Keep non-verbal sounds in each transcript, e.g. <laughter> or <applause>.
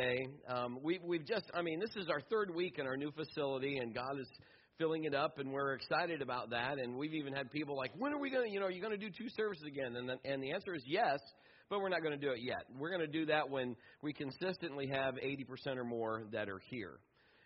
today. Um, we, we've just, I mean, this is our third week in our new facility, and God is filling it up, and we're excited about that. And we've even had people like, when are we going to, you know, are you going to do two services again? And the, and the answer is yes, but we're not going to do it yet. We're going to do that when we consistently have 80% or more that are here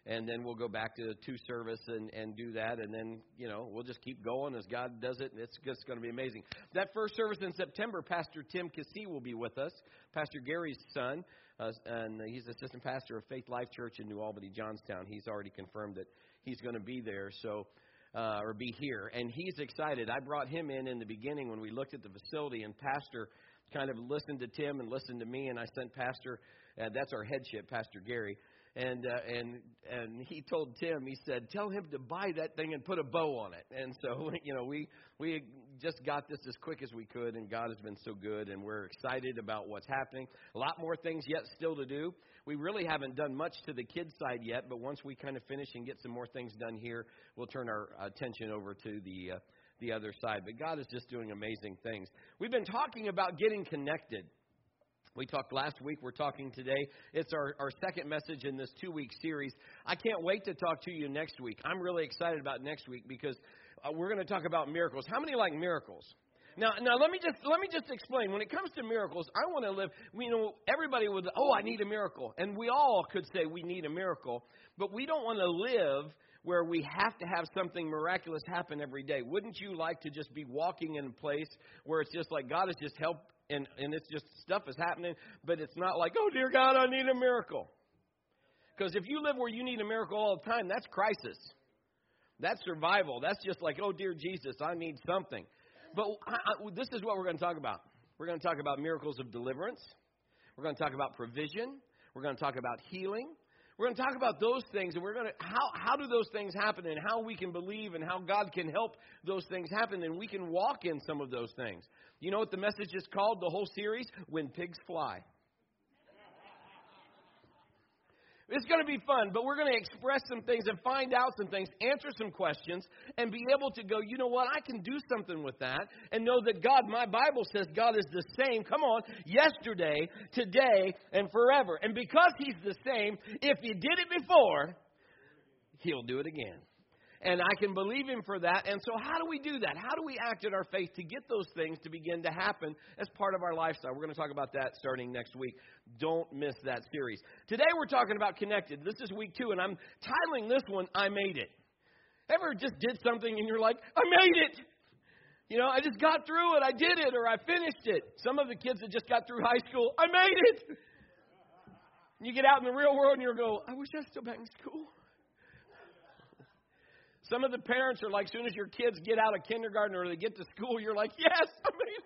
and then we'll go back to two service and, and do that, and then you know we'll just keep going as God does it. It's just going to be amazing. That first service in September, Pastor Tim Cassie will be with us, Pastor Gary's son, uh, and he's assistant pastor of Faith Life Church in New Albany, Johnstown. He's already confirmed that he's going to be there, so uh, or be here, and he's excited. I brought him in in the beginning when we looked at the facility, and Pastor kind of listened to Tim and listened to me, and I sent Pastor. Uh, that's our headship, Pastor Gary and uh, and and he told Tim, he said, "Tell him to buy that thing and put a bow on it." And so, <laughs> you know, we we just got this as quick as we could, and God has been so good, and we're excited about what's happening. A lot more things yet still to do. We really haven't done much to the kids side yet, but once we kind of finish and get some more things done here, we'll turn our attention over to the uh, the other side. But God is just doing amazing things. We've been talking about getting connected. We talked last week, we're talking today. It's our, our second message in this two week series. I can't wait to talk to you next week. I'm really excited about next week because uh, we're going to talk about miracles. How many like miracles? Now, now let me just let me just explain. When it comes to miracles, I want to live. You know, everybody would. Oh, I need a miracle, and we all could say we need a miracle, but we don't want to live where we have to have something miraculous happen every day. Wouldn't you like to just be walking in a place where it's just like God has just helped and and it's just stuff is happening, but it's not like, oh dear God, I need a miracle. Because if you live where you need a miracle all the time, that's crisis. That's survival. That's just like, oh dear Jesus, I need something. But I, I, this is what we're going to talk about. We're going to talk about miracles of deliverance. We're going to talk about provision. We're going to talk about healing. We're going to talk about those things, and we're going to how how do those things happen, and how we can believe, and how God can help those things happen, and we can walk in some of those things. You know what the message is called? The whole series: When Pigs Fly. It's going to be fun, but we're going to express some things and find out some things, answer some questions, and be able to go, you know what, I can do something with that, and know that God, my Bible says God is the same, come on, yesterday, today, and forever. And because He's the same, if He did it before, He'll do it again and I can believe Him for that. And so, how do we do that? How do we act in our faith to get those things to begin to happen as part of our lifestyle? We're going to talk about that starting next week. Don't miss that series. Today, we're talking about connected. This is week two, and I'm titling this one, I Made It. Ever just did something and you're like, I made it? You know, I just got through it, I did it, or I finished it. Some of the kids that just got through high school, I made it. You get out in the real world and you go, I wish I was still back in school. Some of the parents are like, as soon as your kids get out of kindergarten or they get to school, you're like, yes, I made it.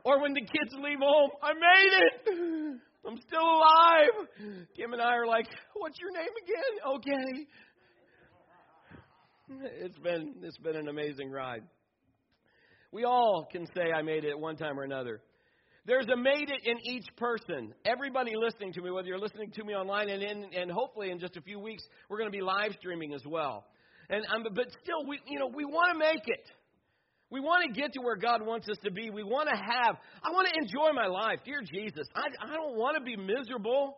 <laughs> or when the kids leave home, I made it. I'm still alive. Kim and I are like, what's your name again? Okay. It's been it's been an amazing ride. We all can say I made it at one time or another. There's a made it in each person. Everybody listening to me, whether you're listening to me online and in, and hopefully in just a few weeks we're going to be live streaming as well. And um, but still, we you know we want to make it. We want to get to where God wants us to be. We want to have. I want to enjoy my life, dear Jesus. I I don't want to be miserable.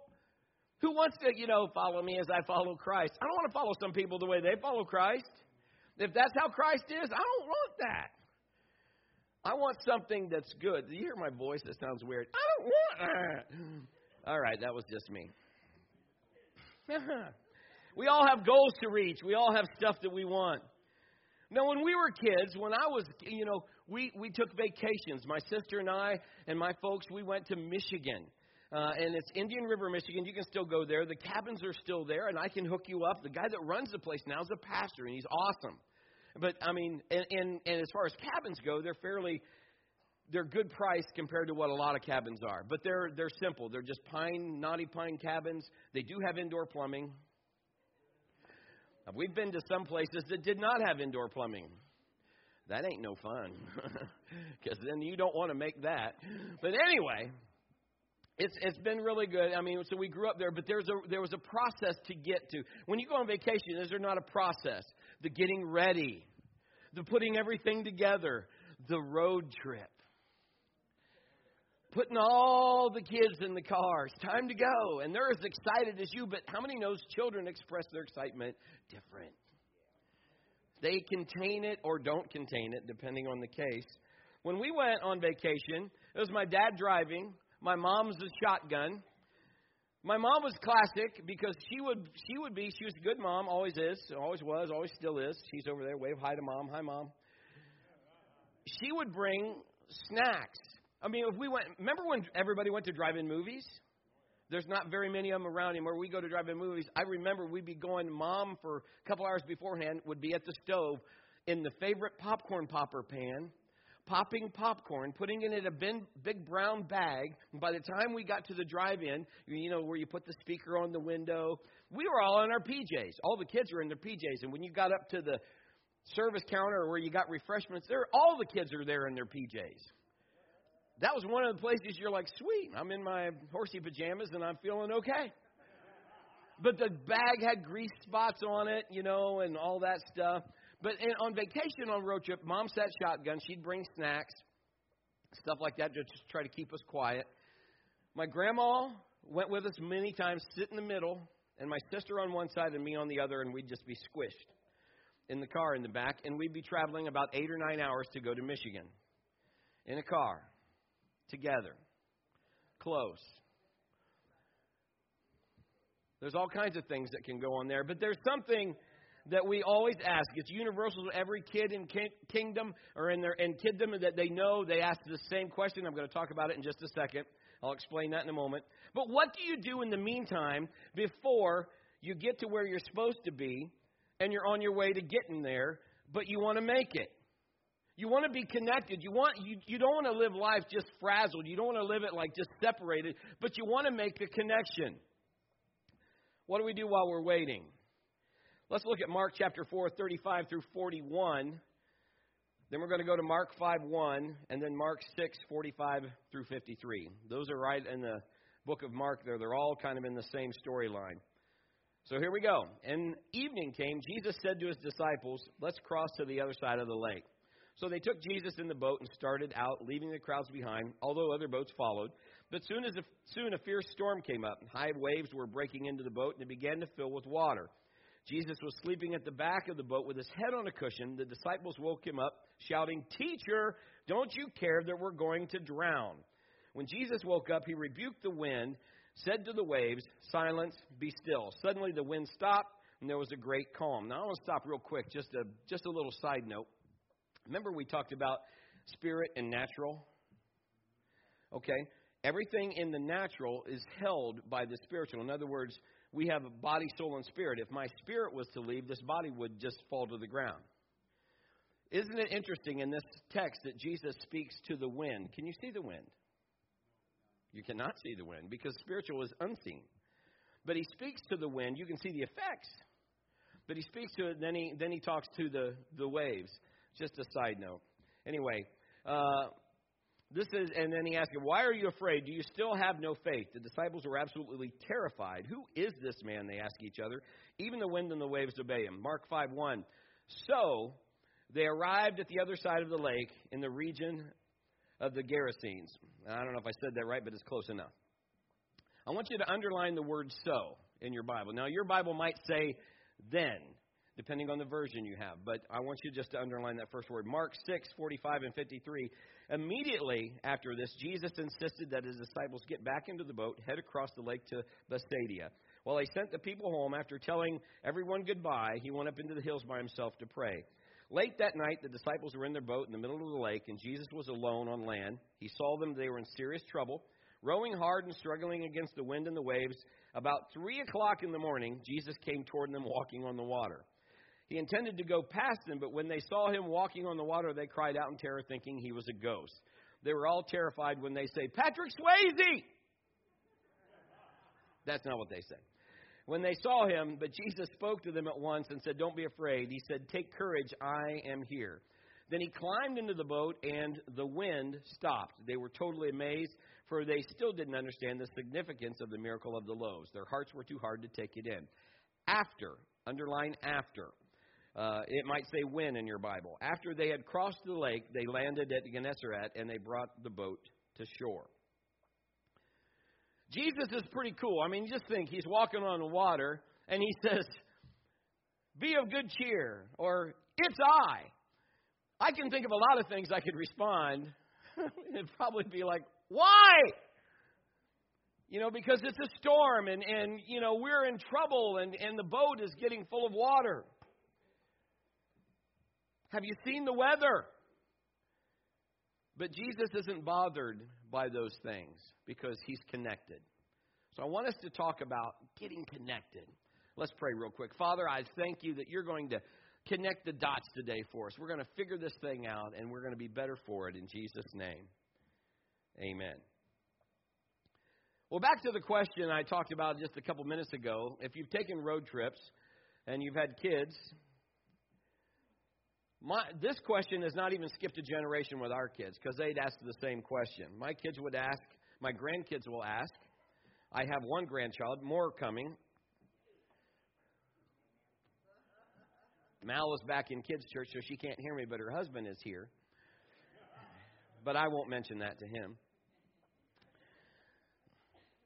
Who wants to you know follow me as I follow Christ? I don't want to follow some people the way they follow Christ. If that's how Christ is, I don't want that. I want something that's good. Do you hear my voice? That sounds weird. I don't want that. All right, that was just me. <laughs> we all have goals to reach. We all have stuff that we want. Now, when we were kids, when I was, you know, we, we took vacations. My sister and I and my folks, we went to Michigan. Uh, and it's Indian River, Michigan. You can still go there. The cabins are still there, and I can hook you up. The guy that runs the place now is a pastor, and he's awesome. But I mean, and, and and as far as cabins go, they're fairly they're good price compared to what a lot of cabins are. But they're they're simple. They're just pine, knotty pine cabins. They do have indoor plumbing. We've been to some places that did not have indoor plumbing. That ain't no fun. <laughs> Because then you don't want to make that. But anyway, it's it's been really good. I mean, so we grew up there, but there's a there was a process to get to. When you go on vacation, is there not a process? The getting ready, the putting everything together, the road trip. Putting all the kids in the car. It's time to go. And they're as excited as you, but how many knows children express their excitement different? They contain it or don't contain it, depending on the case. When we went on vacation, it was my dad driving, my mom's a shotgun. My mom was classic because she would she would be she was a good mom, always is, always was, always still is. She's over there. Wave hi to mom. Hi mom. She would bring snacks. I mean, if we went, remember when everybody went to drive-in movies? There's not very many of them around anymore. We go to drive-in movies. I remember we'd be going. Mom, for a couple hours beforehand, would be at the stove in the favorite popcorn popper pan, popping popcorn, putting it in a big brown bag. And by the time we got to the drive-in, you know where you put the speaker on the window, we were all in our PJs. All the kids were in their PJs, and when you got up to the service counter where you got refreshments, there all the kids are there in their PJs that was one of the places you're like, sweet, I'm in my horsey pajamas and I'm feeling okay. But the bag had grease spots on it, you know, and all that stuff. But on vacation on road trip, mom sat shotgun. She'd bring snacks, stuff like that, just to try to keep us quiet. My grandma went with us many times, sit in the middle, and my sister on one side and me on the other, and we'd just be squished in the car in the back, and we'd be traveling about eight or nine hours to go to Michigan in a car together, close. There's all kinds of things that can go on there, but there's something that we always ask. It's universal to every kid in kingdom or in their in kiddom that they know. They ask the same question. I'm going to talk about it in just a second. I'll explain that in a moment. But what do you do in the meantime before you get to where you're supposed to be and you're on your way to getting there, but you want to make it? You want to be connected. You want you, you don't want to live life just frazzled. You don't want to live it like just separated, but you want to make the connection. What do we do while we're waiting? Let's look at Mark chapter 4, 35 through 41. Then we're going to go to Mark 5 1 and then Mark 6, 45 through 53. Those are right in the book of Mark there. They're all kind of in the same storyline. So here we go. And evening came, Jesus said to his disciples, Let's cross to the other side of the lake. So they took Jesus in the boat and started out, leaving the crowds behind, although other boats followed. But soon, as a, soon a fierce storm came up. High waves were breaking into the boat, and it began to fill with water. Jesus was sleeping at the back of the boat with his head on a cushion. The disciples woke him up, shouting, Teacher, don't you care that we're going to drown? When Jesus woke up, he rebuked the wind, said to the waves, Silence, be still. Suddenly the wind stopped, and there was a great calm. Now I want to stop real quick, just a, just a little side note. Remember, we talked about spirit and natural? Okay? Everything in the natural is held by the spiritual. In other words, we have a body, soul, and spirit. If my spirit was to leave, this body would just fall to the ground. Isn't it interesting in this text that Jesus speaks to the wind? Can you see the wind? You cannot see the wind because spiritual is unseen. But he speaks to the wind. You can see the effects. But he speaks to it, then he, then he talks to the, the waves. Just a side note. Anyway, uh, this is, and then he asked him, Why are you afraid? Do you still have no faith? The disciples were absolutely terrified. Who is this man? They ask each other. Even the wind and the waves obey him. Mark 5 1. So they arrived at the other side of the lake in the region of the Gerasenes. I don't know if I said that right, but it's close enough. I want you to underline the word so in your Bible. Now, your Bible might say then depending on the version you have. But I want you just to underline that first word. Mark 6, 45 and 53. Immediately after this, Jesus insisted that his disciples get back into the boat, head across the lake to Bethsaida. While he sent the people home, after telling everyone goodbye, he went up into the hills by himself to pray. Late that night, the disciples were in their boat in the middle of the lake, and Jesus was alone on land. He saw them, they were in serious trouble. Rowing hard and struggling against the wind and the waves, about three o'clock in the morning, Jesus came toward them walking on the water. He intended to go past them, but when they saw him walking on the water, they cried out in terror, thinking he was a ghost. They were all terrified when they say, Patrick Swayze! That's not what they say. When they saw him, but Jesus spoke to them at once and said, Don't be afraid. He said, Take courage, I am here. Then he climbed into the boat, and the wind stopped. They were totally amazed, for they still didn't understand the significance of the miracle of the loaves. Their hearts were too hard to take it in. After, underline after, uh, it might say when in your Bible. After they had crossed the lake, they landed at Gennesaret and they brought the boat to shore. Jesus is pretty cool. I mean, just think, he's walking on the water and he <laughs> says, Be of good cheer, or It's I. I can think of a lot of things I could respond. <laughs> It'd probably be like, Why? You know, because it's a storm and, and you know, we're in trouble and, and the boat is getting full of water. Have you seen the weather? But Jesus isn't bothered by those things because he's connected. So I want us to talk about getting connected. Let's pray real quick. Father, I thank you that you're going to connect the dots today for us. We're going to figure this thing out and we're going to be better for it in Jesus' name. Amen. Well, back to the question I talked about just a couple minutes ago. If you've taken road trips and you've had kids, my, this question has not even skipped a generation with our kids because they'd ask the same question. My kids would ask, my grandkids will ask. I have one grandchild, more coming. Mal is back in kids' church, so she can't hear me, but her husband is here. But I won't mention that to him.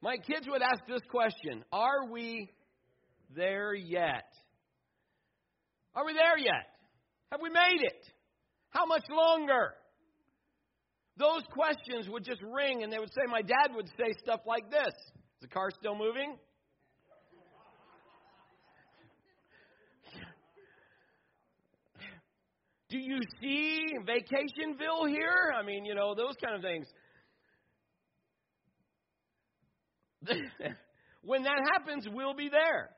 My kids would ask this question Are we there yet? Are we there yet? Have we made it? How much longer? Those questions would just ring, and they would say, My dad would say stuff like this Is the car still moving? Do you see Vacationville here? I mean, you know, those kind of things. <laughs> when that happens, we'll be there.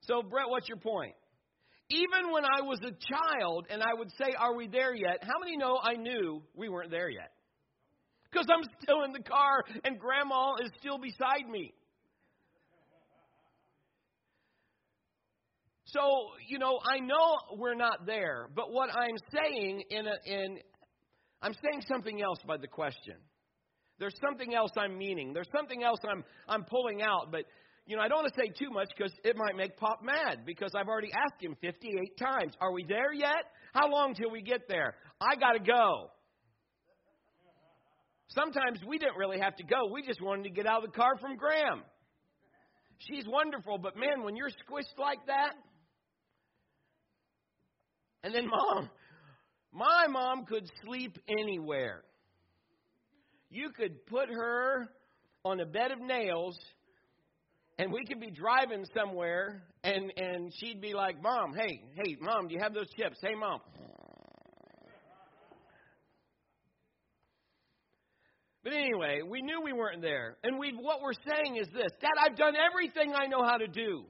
So, Brett, what's your point? Even when I was a child and I would say, Are we there yet? How many know I knew we weren't there yet? Because I'm still in the car and grandma is still beside me. So, you know, I know we're not there, but what I'm saying in a, in I'm saying something else by the question. There's something else I'm meaning. There's something else I'm I'm pulling out, but you know, I don't want to say too much because it might make Pop mad because I've already asked him 58 times, "Are we there yet? How long till we get there? I got to go." Sometimes we didn't really have to go. We just wanted to get out of the car from Graham. She's wonderful, but man, when you're squished like that, and then <laughs> mom, my mom could sleep anywhere. You could put her on a bed of nails and we could be driving somewhere and and she'd be like, "Mom, hey, hey, mom, do you have those chips? Hey, mom." But anyway, we knew we weren't there. And we what we're saying is this, Dad, I've done everything I know how to do.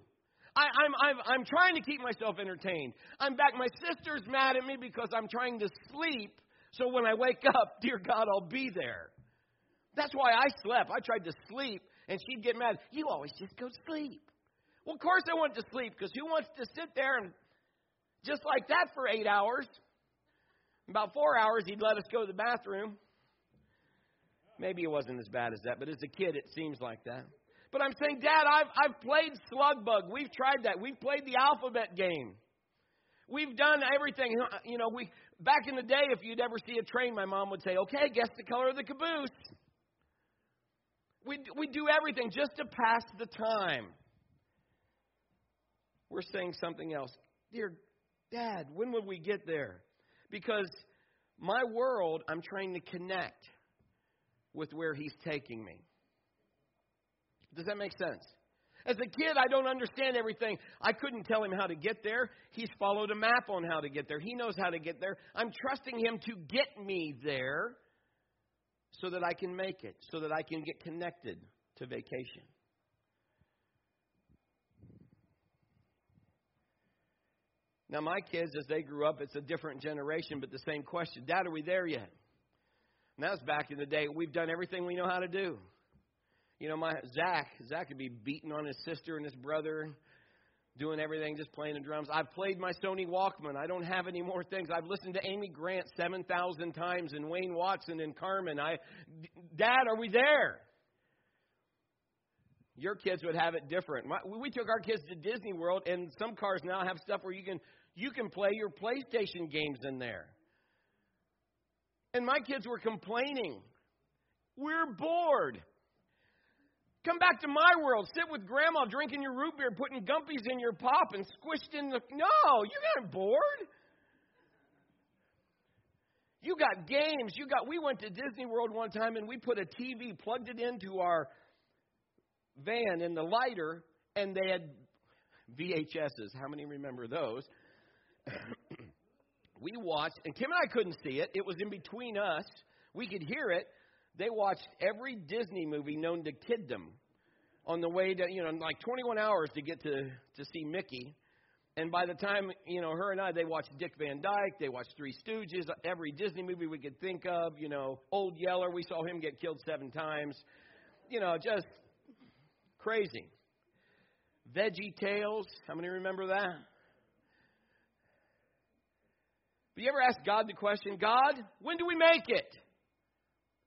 I, I'm, I'm, I'm trying to keep myself entertained. I'm back. My sister's mad at me because I'm trying to sleep. So when I wake up, <laughs> dear God, I'll be there. That's why I slept. I tried to sleep, and she'd get mad. You always just go to sleep. Well, of course I went to sleep because who wants to sit there and just like that for eight hours? About four hours, he'd let us go to the bathroom. Maybe it wasn't as bad as that, but as a kid, it seems like that. But I'm saying, Dad, I've, I've played slug bug. We've tried that. We've played the alphabet game. We've done everything. You know, we back in the day, if you'd ever see a train, my mom would say, "Okay, guess the color of the caboose." We we do everything just to pass the time. We're saying something else, dear Dad. When will we get there? Because my world, I'm trying to connect with where He's taking me. Does that make sense? As a kid, I don't understand everything. I couldn't tell him how to get there. He's followed a map on how to get there. He knows how to get there. I'm trusting him to get me there so that I can make it, so that I can get connected to vacation. Now, my kids, as they grew up, it's a different generation, but the same question Dad, are we there yet? And that was back in the day. We've done everything we know how to do. You know, my Zach, Zach could be beating on his sister and his brother, doing everything, just playing the drums. I've played my Sony Walkman. I don't have any more things. I've listened to Amy Grant seven thousand times, and Wayne Watson and Carman. I, Dad, are we there? Your kids would have it different. We took our kids to Disney World, and some cars now have stuff where you can you can play your PlayStation games in there. And my kids were complaining. We're bored. Come back to my world. Sit with grandma drinking your root beer, putting gumpies in your pop and squished in the. No, you got bored. You got games. You got. We went to Disney World one time and we put a TV, plugged it into our van in the lighter, and they had VHSs. How many remember those? <clears throat> we watched, and Kim and I couldn't see it. It was in between us. We could hear it. They watched every Disney movie known to kiddom on the way to, you know, like 21 hours to get to to see Mickey. And by the time, you know, her and I, they watched Dick Van Dyke, they watched Three Stooges, every Disney movie we could think of, you know, Old Yeller, we saw him get killed seven times. You know, just crazy. Veggie Tales, how many remember that? But you ever ask God the question, God, when do we make it?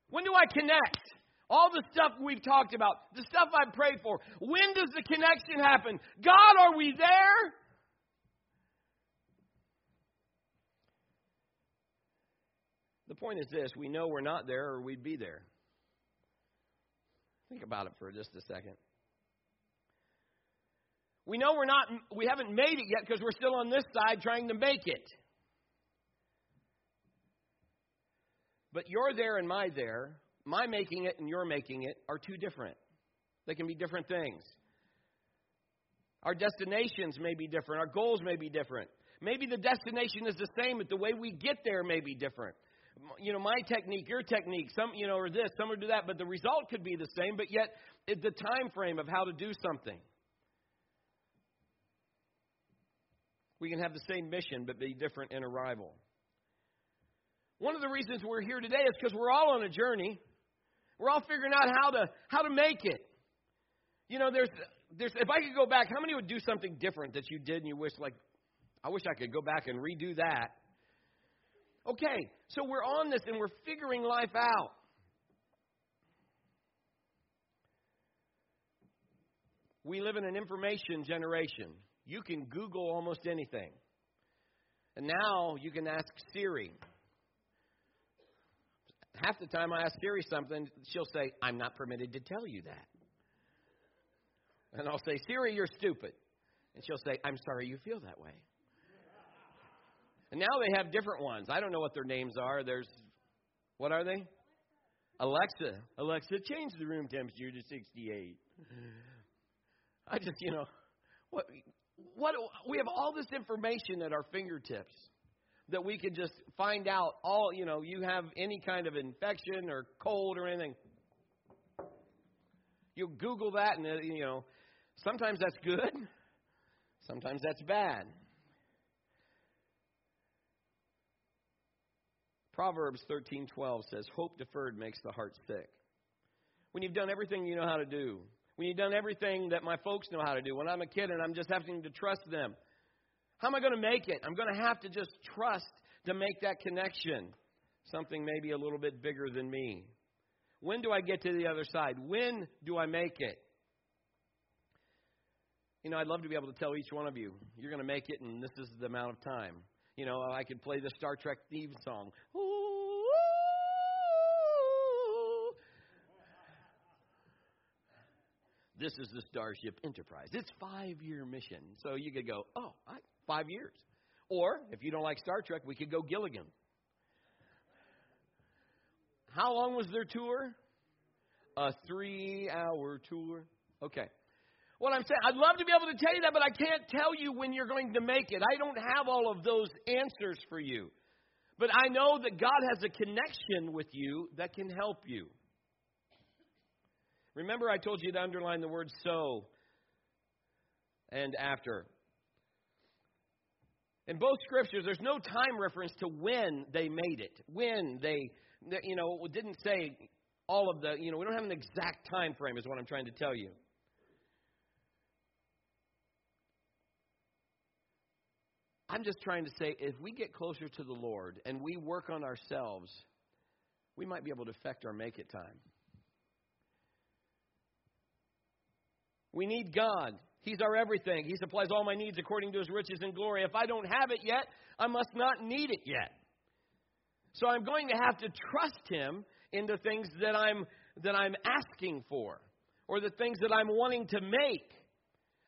When do I connect? All the stuff we've talked about, the stuff I prayed for, when does the connection happen? God, are we there? The point is this we know we're not there or we'd be there. Think about it for just a second. We know we're not we haven't made it yet because we're still on this side trying to make it. But you're there and my there, my making it and your making it are two different. They can be different things. Our destinations may be different, our goals may be different. Maybe the destination is the same, but the way we get there may be different. You know, my technique, your technique, some, you know, or this, some would do that, but the result could be the same, but yet the time frame of how to do something. We can have the same mission, but be different in arrival. One of the reasons we're here today is because we're all on a journey. We're all figuring out how to how to make it. You know, there's there's if I could go back, how many would do something different that you did and you wish like I wish I could go back and redo that. Okay, so we're on this and we're figuring life out. We live in an information generation. You can Google almost anything. And now you can ask Siri half the time I ask Siri something, she'll say, I'm not permitted to tell you that. And I'll say, Siri, you're stupid. And she'll say, I'm sorry you feel that way. And now they have different ones. I don't know what their names are. There's, what are they? Alexa. Alexa, change the room temperature to 68. I just, you know, what, what, we have all this information at our fingertips that we could just find out all, you know, you have any kind of infection or cold or anything. You Google that, and, uh, you know, sometimes that's good, sometimes that's bad. Proverbs 13:12 says, "Hope deferred makes the heart sick." When you've done everything you know how to do, when you've done everything that my folks know how to do, when I'm a kid and I'm just having to trust them, how am I going to make it? I'm going to have to just trust to make that connection. Something maybe a little bit bigger than me. When do I get to the other side? When do I make it? You know, I'd love to be able to tell each one of you, you're going to make it, and this is the amount of time. You know, I could play the Star Trek theme song. This is the Starship Enterprise. It's five year mission. So you could go, oh, I, five years. Or, if you don't like Star Trek, we could go Gilligan. How long was their tour? A three hour tour. Okay. What I'm saying, I'd love to be able to tell you that, but I can't tell you when you're going to make it. I don't have all of those answers for you. But I know that God has a connection with you that can help you. Remember, I told you to underline the word so and after. In both scriptures, there's no time reference to when they made it. When they, you know, didn't say all of the, you know, we don't have an exact time frame, is what I'm trying to tell you. I'm just trying to say if we get closer to the Lord and we work on ourselves, we might be able to affect our make it time. We need God. He's our everything. He supplies all my needs according to his riches and glory. If I don't have it yet, I must not need it yet. So I'm going to have to trust him in the things that I'm that I'm asking for. or the things that I'm wanting to make.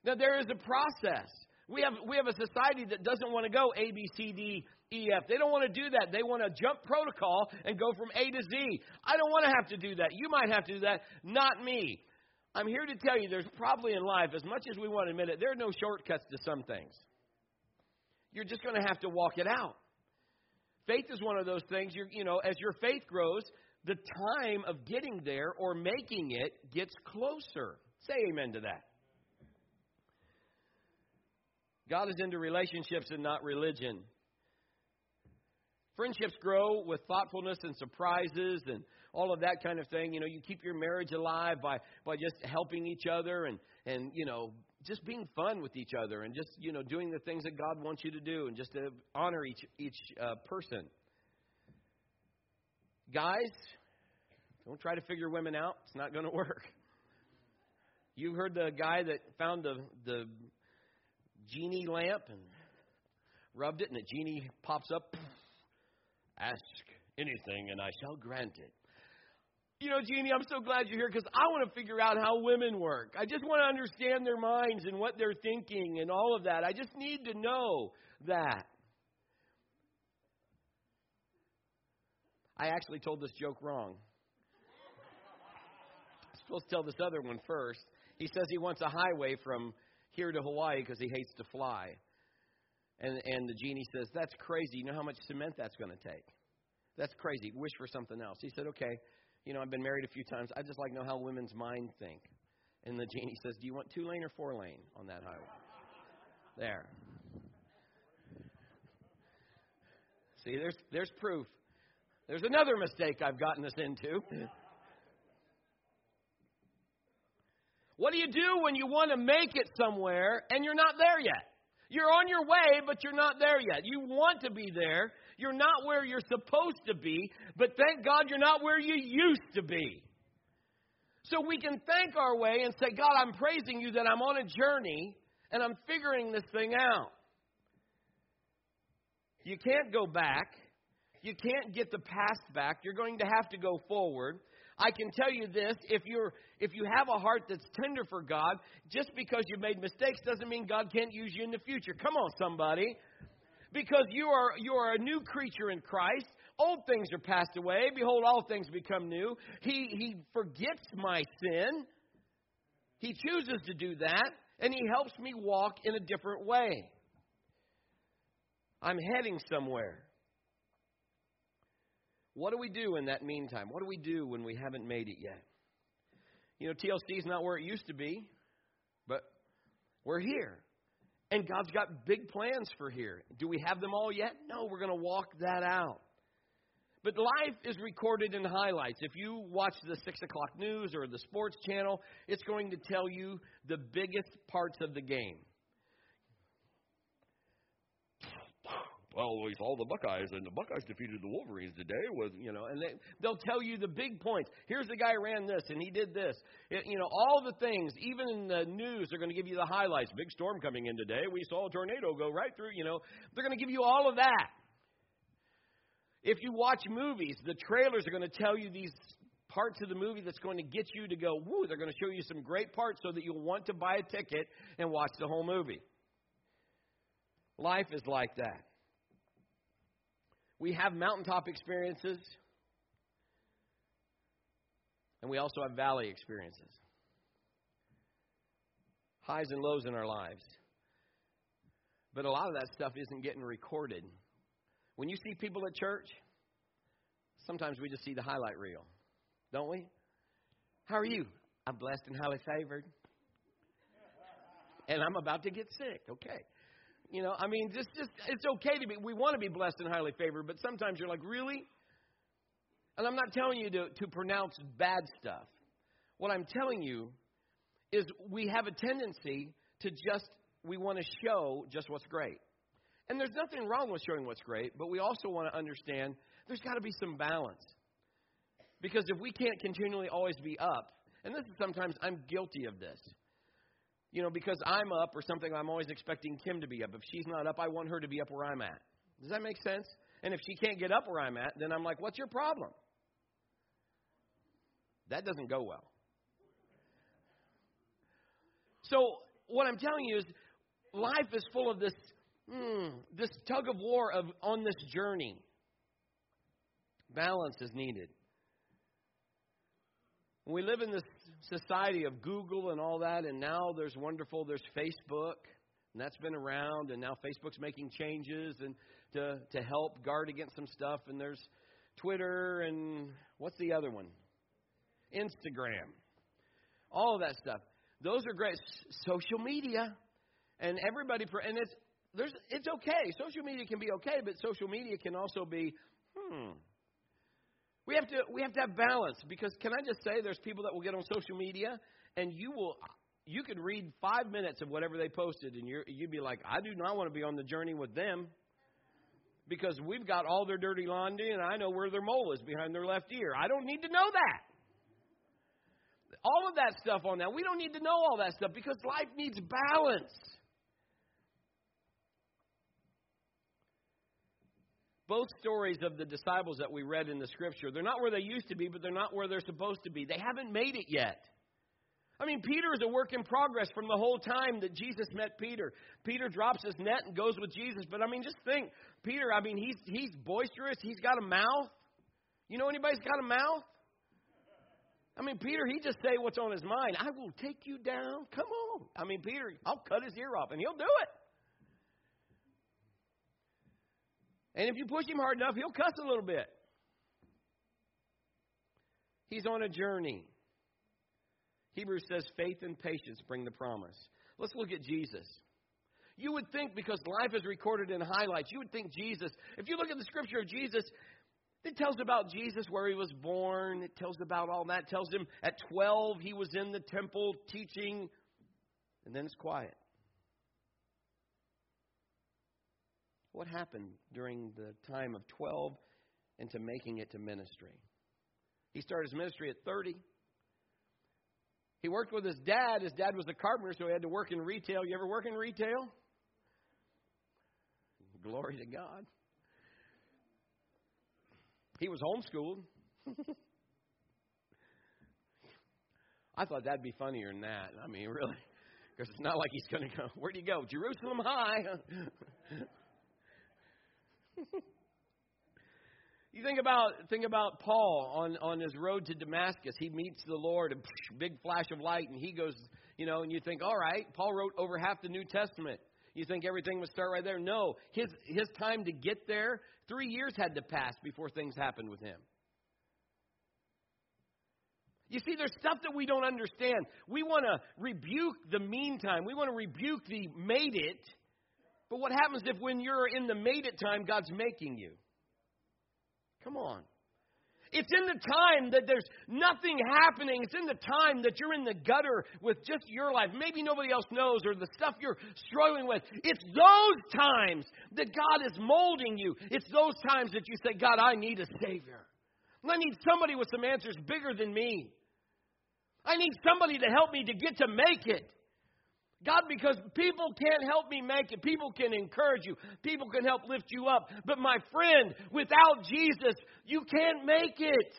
Now, there is a process. We have, we have a society that doesn't want to go A, B, C, D, E, F. They don't want to do that. They want to jump protocol and go from A to Z. I don't want to have to do that. You might have to do that. Not me. I'm here to tell you there's probably in life, as much as we want to admit it, there are no shortcuts to some things. You're just going to have to walk it out. Faith is one of those things, you you know, as your faith grows, the time of getting there or making it gets closer. Say amen to that. God is into relationships and not religion. Friendships grow with thoughtfulness and surprises and all of that kind of thing. You know, you keep your marriage alive by, by just helping each other and, and, you know, just being fun with each other and just, you know, doing the things that God wants you to do and just to honor each, each uh, person. Guys, don't try to figure women out. It's not going <laughs> to work. You heard the guy that found the, the genie lamp and rubbed it, and the genie pops up. Ask anything, and I shall grant it. You know, Jeannie, I'm so glad you're here because I want to figure out how women work. I just want to understand their minds and what they're thinking and all of that. I just need to know that. I actually told this joke wrong. I'm supposed to tell this other one first. He says he wants a highway from here to Hawaii because he hates to fly. And, and the genie says, That's crazy. You know how much cement that's going to take? That's crazy. Wish for something else. He said, Okay, you know, I've been married a few times. I just like know how women's mind think. And the genie says, Do you want two lane or four lane on that highway? There. See, there's, there's proof. There's another mistake I've gotten us into. What do you do when you want to make it somewhere and you're not there yet? You're on your way, but you're not there yet. You want to be there. You're not where you're supposed to be, but thank God you're not where you used to be. So we can thank our way and say, God, I'm praising you that I'm on a journey and I'm figuring this thing out. You can't go back. You can't get the past back. You're going to have to go forward. I can tell you this, if you're if you have a heart that's tender for God, just because you made mistakes doesn't mean God can't use you in the future. Come on somebody. Because you are you are a new creature in Christ. Old things are passed away. Behold, all things become new. He he forgets my sin. He chooses to do that, and he helps me walk in a different way. I'm heading somewhere. What do we do in that meantime? What do we do when we haven't made it yet? You know, TLC is not where it used to be, but we're here. And God's got big plans for here. Do we have them all yet? No, we're going to walk that out. But life is recorded in highlights. If you watch the 6 o'clock news or the sports channel, it's going to tell you the biggest parts of the game. Well, we saw the Buckeyes, and the Buckeyes defeated the Wolverines today with, you know, and they, they'll tell you the big points. Here's the guy ran this, and he did this. It, you know, all the things, even in the news, they're going to give you the highlights. Big storm coming in today. We saw a tornado go right through, you know. They're going to give you all of that. If you watch movies, the trailers are going to tell you these parts of the movie that's going to get you to go, woo, they're going to show you some great parts so that you'll want to buy a ticket and watch the whole movie. Life is like that. We have mountaintop experiences, and we also have valley experiences. Highs and lows in our lives. But a lot of that stuff isn't getting recorded. When you see people at church, sometimes we just see the highlight reel, don't we? How are you? I'm blessed and highly favored. And I'm about to get sick. Okay. You know, I mean, just just it's okay to be. We want to be blessed and highly favored, but sometimes you're like, really? And I'm not telling you to to pronounce bad stuff. What I'm telling you is we have a tendency to just we want to show just what's great. And there's nothing wrong with showing what's great, but we also want to understand there's got to be some balance. Because if we can't continually always be up, and this is sometimes I'm guilty of this you know, because I'm up or something, I'm always expecting Kim to be up. If she's not up, I want her to be up where I'm at. Does that make sense? And if she can't get up where I'm at, then I'm like, what's your problem? That doesn't go well. So, what I'm telling you is life is full of this, mm, this tug of war of, on this journey. Balance is needed. We live in this society of Google and all that, and now there's wonderful, there's Facebook, and that's been around, and now Facebook's making changes and to, to help guard against some stuff, and there's Twitter, and what's the other one? Instagram. All of that stuff. Those are great. Social media, and everybody, and it's there's it's okay. Social media can be okay, but social media can also be, hmm. We have to we have to have balance because can I just say there's people that will get on social media and you will you could read five minutes of whatever they posted and you you'd be like I do not want to be on the journey with them because we've got all their dirty laundry and I know where their mole is behind their left ear. I don't need to know that. All of that stuff on that. We don't need to know all that stuff because life needs balance. Both stories of the disciples that we read in the scripture, they're not where they used to be, but they're not where they're supposed to be. They haven't made it yet. I mean, Peter is a work in progress from the whole time that Jesus met Peter. Peter drops his net and goes with Jesus. But I mean, just think, Peter, I mean, he's he's boisterous, he's got a mouth. You know anybody's got a mouth? I mean, Peter, he just say what's on his mind. I will take you down. Come on. I mean, Peter, I'll cut his ear off, and he'll do it. And if you push him hard enough, he'll cuss a little bit. He's on a journey. Hebrews says faith and patience bring the promise. Let's look at Jesus. You would think because life is recorded in highlights, you would think Jesus, if you look at the scripture of Jesus, it tells about Jesus where he was born. It tells about all that. It tells him at 12 he was in the temple teaching, and then it's quiet. What happened during the time of 12 into making it to ministry? He started his ministry at 30. He worked with his dad. His dad was a carpenter, so he had to work in retail. You ever work in retail? Glory to God. He was homeschooled. <laughs> I thought that'd be funnier than that. I mean, really. Because it's not like he's going to go, where do you go? Jerusalem High. <laughs> <laughs> you think about think about Paul on on his road to Damascus. He meets the Lord, a big flash of light, and he goes, you know, and you think, all right, Paul wrote over half the New Testament. You think everything would start right there? No, his his time to get there, three years had to pass before things happened with him. You see, there's stuff that we don't understand. We want to rebuke the meantime. We want to rebuke the made it but what happens if when you're in the made it time, God's making you? Come on. It's in the time that there's nothing happening. It's in the time that you're in the gutter with just your life. Maybe nobody else knows or the stuff you're struggling with. It's those times that God is molding you. It's those times that you say, God, I need a Savior. I need somebody with some answers bigger than me. I need somebody to help me to get to make it. God, because people can't help me make it. People can encourage you. People can help lift you up. But my friend, without Jesus, you can't make it.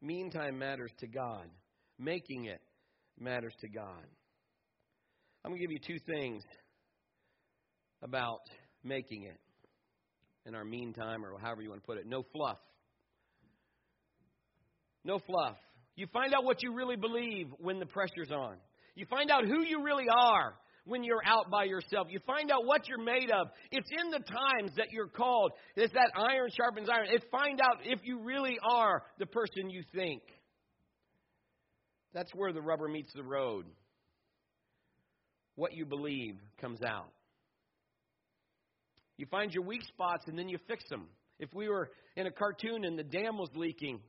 Meantime matters to God. Making it matters to God. I'm going to give you two things about making it in our meantime, or however you want to put it. No fluff. No fluff. You find out what you really believe when the pressure's on. You find out who you really are when you're out by yourself. You find out what you're made of. It's in the times that you're called. It's that iron sharpens iron. It find out if you really are the person you think. That's where the rubber meets the road. What you believe comes out. You find your weak spots and then you fix them. If we were in a cartoon and the dam was leaking,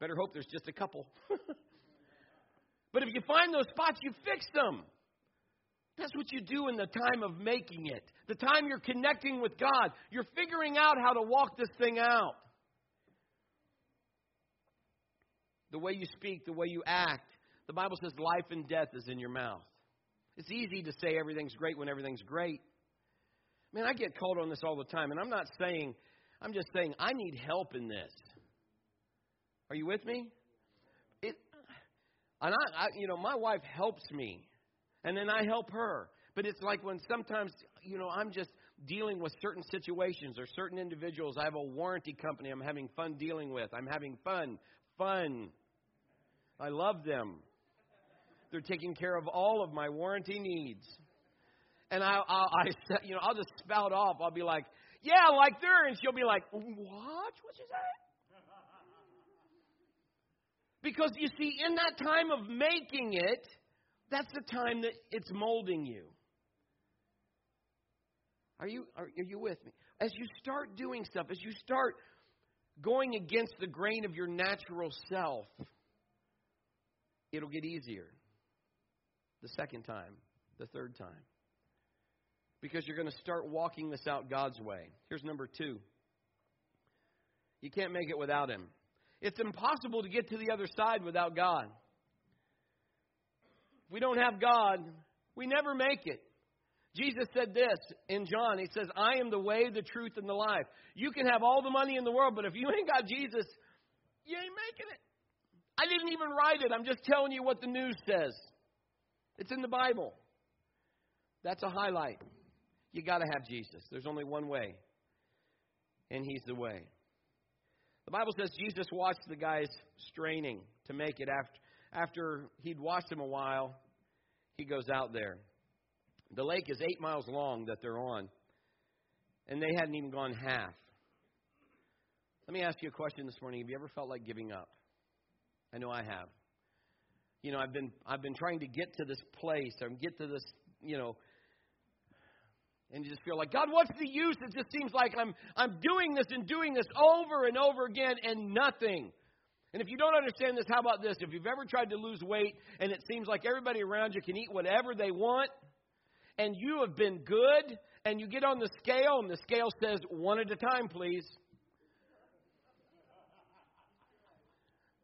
Better hope there's just a couple. <laughs> but if you find those spots, you fix them. That's what you do in the time of making it. The time you're connecting with God. You're figuring out how to walk this thing out. The way you speak, the way you act. The Bible says life and death is in your mouth. It's easy to say everything's great when everything's great. Man, I get called on this all the time, and I'm not saying I'm just saying, I need help in this. Are you with me? It, and I, I, you know, my wife helps me, and then I help her. But it's like when sometimes, you know, I'm just dealing with certain situations or certain individuals. I have a warranty company I'm having fun dealing with. I'm having fun, fun. I love them. They're taking care of all of my warranty needs. And I, I, I, you know, I'll just spout off. I'll be like, "Yeah, like there," and she'll be like, "What? What you say?" Because you see, in that time of making it, that's the time that it's molding you. Are you, are, are you with me? As you start doing stuff, as you start going against the grain of your natural self, it'll get easier. The second time, the third time. Because you're going to start walking this out God's way. Here's number two you can't make it without Him. It's impossible to get to the other side without God. If we don't have God, we never make it. Jesus said this in John. He says, I am the way, the truth, and the life. You can have all the money in the world, but if you ain't got Jesus, you ain't making it. I didn't even write it. I'm just telling you what the news says. It's in the Bible. That's a highlight. You got to have Jesus. There's only one way, and He's the way. The Bible says Jesus watched the guys straining to make it after after he'd watched them a while. He goes out there. The lake is eight miles long that they're on, and they hadn't even gone half. Let me ask you a question this morning. Have you ever felt like giving up? I know I have. You know, I've been I've been trying to get to this place or get to this, you know, and you just feel like, God, what's the use? It just seems like I'm I'm doing this and doing this over and over again and nothing. And if you don't understand this, how about this? If you've ever tried to lose weight and it seems like everybody around you can eat whatever they want, and you have been good, and you get on the scale, and the scale says, one at a time, please.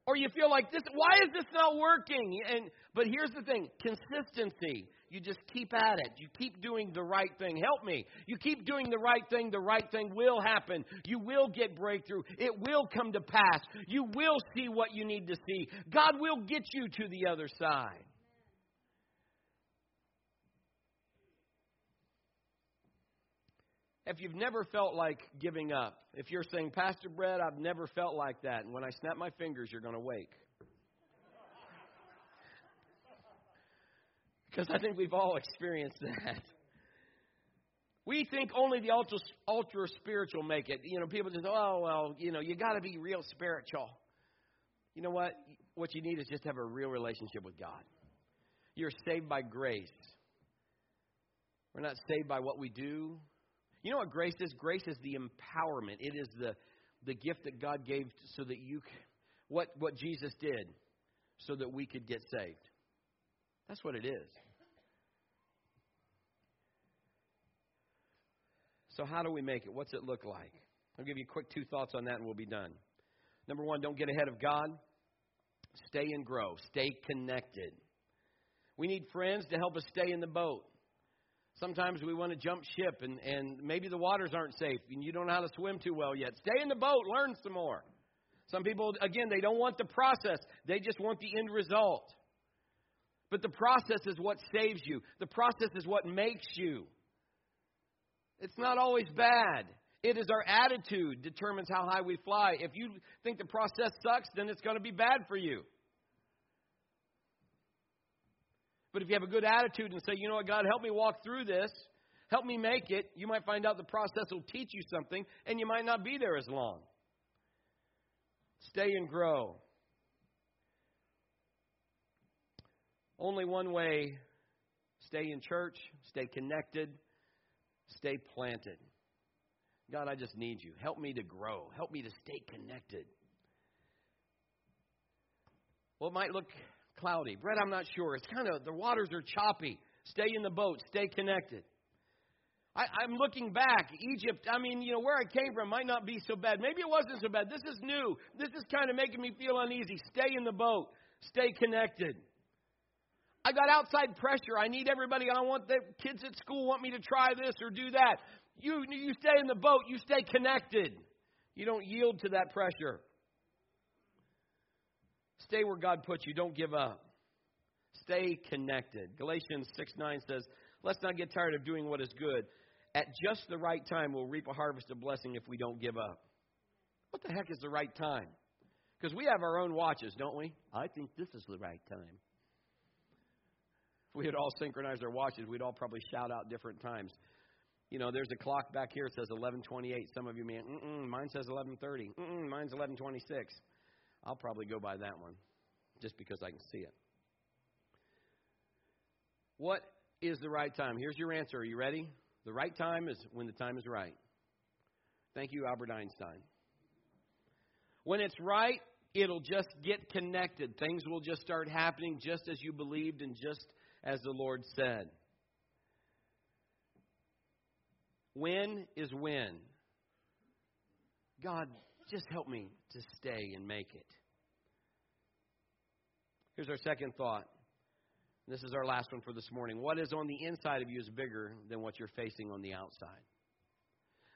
Or you feel like this, why is this not working? And but here's the thing, consistency. You just keep at it. You keep doing the right thing. Help me. You keep doing the right thing, the right thing will happen. You will get breakthrough. It will come to pass. You will see what you need to see. God will get you to the other side. If you've never felt like giving up, if you're saying, Pastor Brett, I've never felt like that, and when I snap my fingers, you're going to wake. Because I think we've all experienced that. <laughs> We think only the ultra, ultra spiritual make it. You know, people just, oh, well, you know, you got to be real spiritual. You know what? What you need is just to have a real relationship with God. You're saved by grace. We're not saved by what we do. You know what grace is? Grace is the empowerment. It is the, the gift that God gave so that you, what, what Jesus did so that we could get saved. That's what it is. So, how do we make it? What's it look like? I'll give you quick two thoughts on that and we'll be done. Number one, don't get ahead of God. Stay and grow. Stay connected. We need friends to help us stay in the boat. Sometimes we want to jump ship and, and maybe the waters aren't safe and you don't know how to swim too well yet. Stay in the boat, learn some more. Some people, again, they don't want the process, they just want the end result. But the process is what saves you, the process is what makes you. It's not always bad. It is our attitude determines how high we fly. If you think the process sucks, then it's going to be bad for you. But if you have a good attitude and say, you know what, God, help me walk through this, help me make it, you might find out the process will teach you something, and you might not be there as long. Stay and grow. Only one way stay in church, stay connected, Stay planted. God, I just need you. Help me to grow. Help me to stay connected. Well, it might look cloudy. Brett, I'm not sure. It's kind of, the waters are choppy. Stay in the boat. Stay connected. I, I'm looking back. Egypt, I mean, you know, where I came from might not be so bad. Maybe it wasn't so bad. This is new. This is kind of making me feel uneasy. Stay in the boat. Stay connected. I got outside pressure. I need everybody. I want the kids at school want me to try this or do that. You you stay in the boat. You stay connected. You don't yield to that pressure. Stay where God puts you. Don't give up. Stay connected. Galatians 6 9 says, Let's not get tired of doing what is good. At just the right time, we'll reap a harvest of blessing if we don't give up. What the heck is the right time? Because we have our own watches, don't we? I think this is the right time. We had all synchronized our watches, we'd all probably shout out different times. You know, there's a clock back here. It says 11:28. Some of you may, mm mine says 11:30. Mm-mm, mine's 11:26. I'll probably go by that one, just because I can see it. What is the right time? Here's your answer. Are you ready? The right time is when the time is right. Thank you, Albert Einstein. When it's right, it'll just get connected. Things will just start happening just as you believed and just as the Lord said. When is when? God, just help me to stay and make it. Here's our second thought. This is our last one for this morning. What is on the inside of you is bigger than what you're facing on the outside.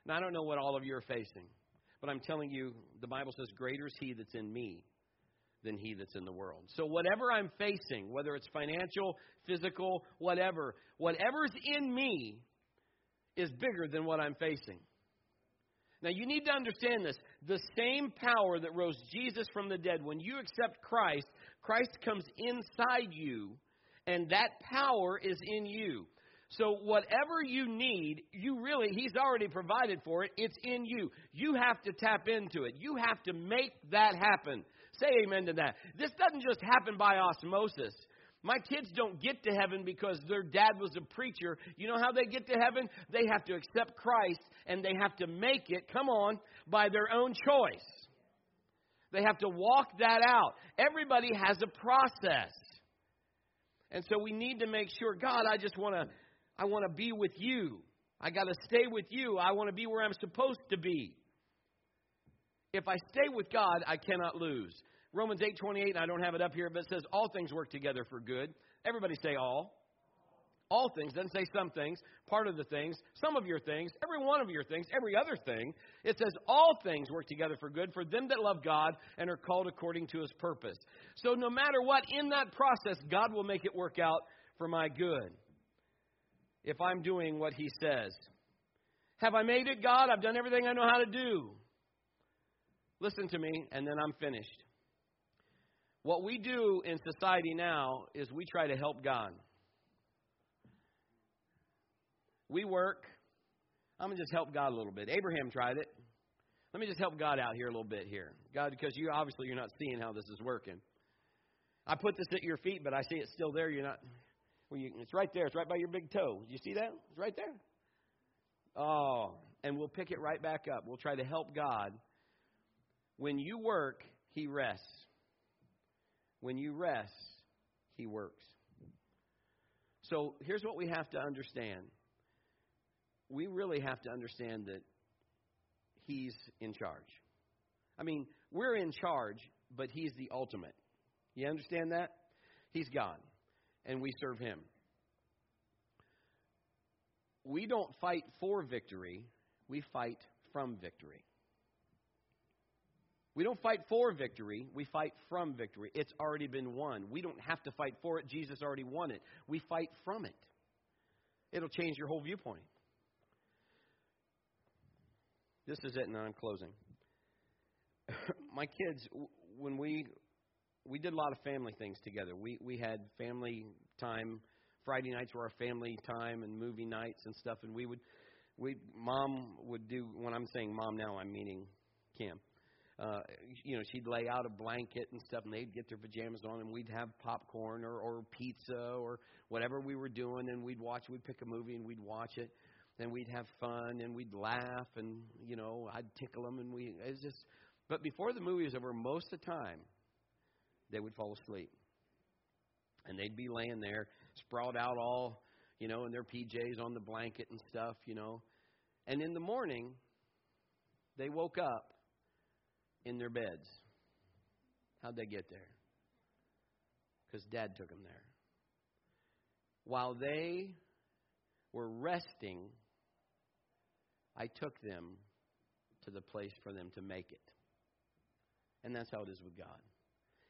Now, I don't know what all of you are facing, but I'm telling you, the Bible says, Greater is He that's in me than He that's in the world. So, whatever I'm facing, whether it's financial, physical, whatever, whatever's in me is bigger than what I'm facing. Now, you need to understand this. The same power that rose Jesus from the dead, when you accept Christ, Christ comes inside you, and that power is in you. So, whatever you need, you really, He's already provided for it. It's in you. You have to tap into it. You have to make that happen. Say amen to that. This doesn't just happen by osmosis. My kids don't get to heaven because their dad was a preacher. You know how they get to heaven? They have to accept Christ and they have to make it, come on, by their own choice. They have to walk that out. Everybody has a process. And so we need to make sure, God, I just want to I want to be with you. I got to stay with you. I want to be where I'm supposed to be. If I stay with God, I cannot lose. Romans 8:28, and I don't have it up here, but it says all things work together for good. Everybody say all. All things doesn't say some things, part of the things, some of your things, every one of your things, every other thing. It says all things work together for good for them that love God and are called according to his purpose. So no matter what in that process, God will make it work out for my good. If I'm doing what he says. Have I made it, God? I've done everything I know how to do. Listen to me, and then I'm finished. What we do in society now is we try to help God. We work. I'm going to just help God a little bit. Abraham tried it. Let me just help God out here a little bit here. God, because you obviously you're not seeing how this is working. I put this at your feet, but I see it's still there. You're not. Well, you, it's right there. It's right by your big toe. You see that? It's right there. Oh, and we'll pick it right back up. We'll try to help God. When you work, He rests. When you rest, He works. So here's what we have to understand we really have to understand that He's in charge. I mean, we're in charge, but He's the ultimate. You understand that? He's God, and we serve Him. We don't fight for victory, we fight from victory. We don't fight for victory, we fight from victory. It's already been won. We don't have to fight for it. Jesus already won it. We fight from it. It'll change your whole viewpoint. This is it, and I'm closing. <laughs> My kids, when we we did a lot of family things together. We we had family time. Friday nights were our family time and movie nights and stuff. And we would, we mom would do. When I'm saying mom now, I'm meaning Kim uh, you know, she'd lay out a blanket and stuff, and they'd get their pajamas on, and we'd have popcorn or, or pizza or whatever we were doing, and we'd watch. We'd pick a movie and we'd watch it, and we'd have fun and we'd laugh, and you know, I'd tickle them, and we. It's just. But before the movie was over, most of the time, they would fall asleep, and they'd be laying there, sprawled out all, you know, in their PJs on the blanket and stuff, you know, and in the morning, they woke up in their beds. How'd they get there? Because dad took them there. While they were resting, I took them to the place for them to make it. And that's how it is with God.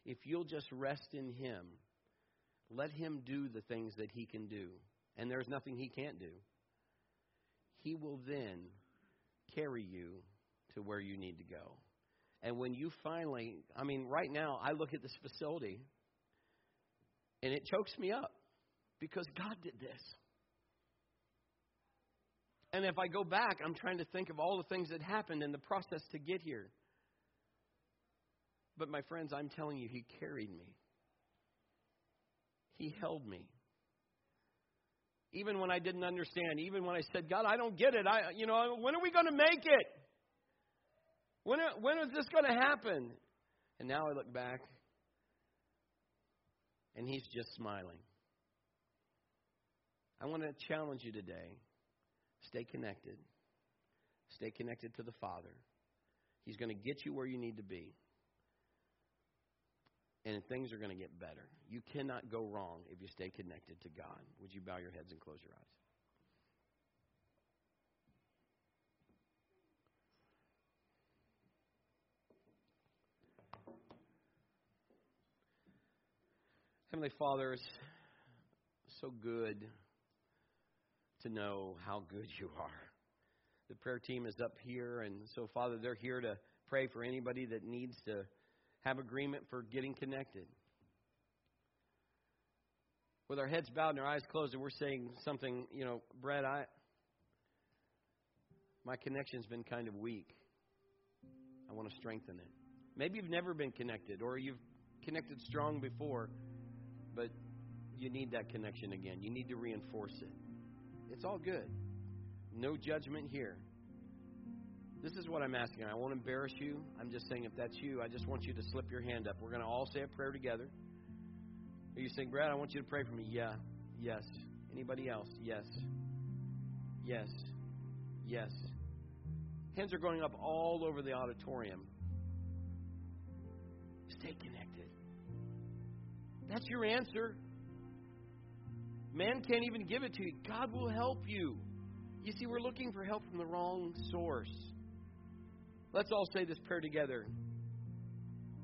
If you'll just rest in Him, let Him do the things that He can do, and there's nothing He can't do, He will then carry you to where you need to go. And when you finally, I mean, right now, I look at this facility and it chokes me up because God did this. And if I go back, I'm trying to think of all the things that happened in the process to get here. But my friends, I'm telling you, He carried me. He held me. Even when I didn't understand, even when I said, God, I don't get it. I, you know, when are we going to make it? When, when is this going to happen? And now I look back, and He's just smiling. I want to challenge you today stay connected. Stay connected to the Father. He's going to get you where you need to be. And things are going to get better. You cannot go wrong if you stay connected to God. Would you bow your heads and close your eyes? Heavenly Father, it's so good to know how good you are. The prayer team is up here, and so, Father, they're here to pray for anybody that needs to have agreement for getting connected. With our heads bowed and our eyes closed, and we're saying something, you know, Brett, I, my connection's been kind of weak. I want to strengthen it. Maybe you've never been connected, or you've connected strong before but you need that connection again. You need to reinforce it. It's all good. No judgment here. This is what I'm asking. I won't embarrass you. I'm just saying if that's you, I just want you to slip your hand up. We're going to all say a prayer together. Are you saying, Brad, I want you to pray for me? Yeah. Yes. Anybody else? Yes. Yes. Yes. Hands are going up all over the auditorium. Stay connected. That's your answer. Man can't even give it to you. God will help you. You see, we're looking for help from the wrong source. Let's all say this prayer together.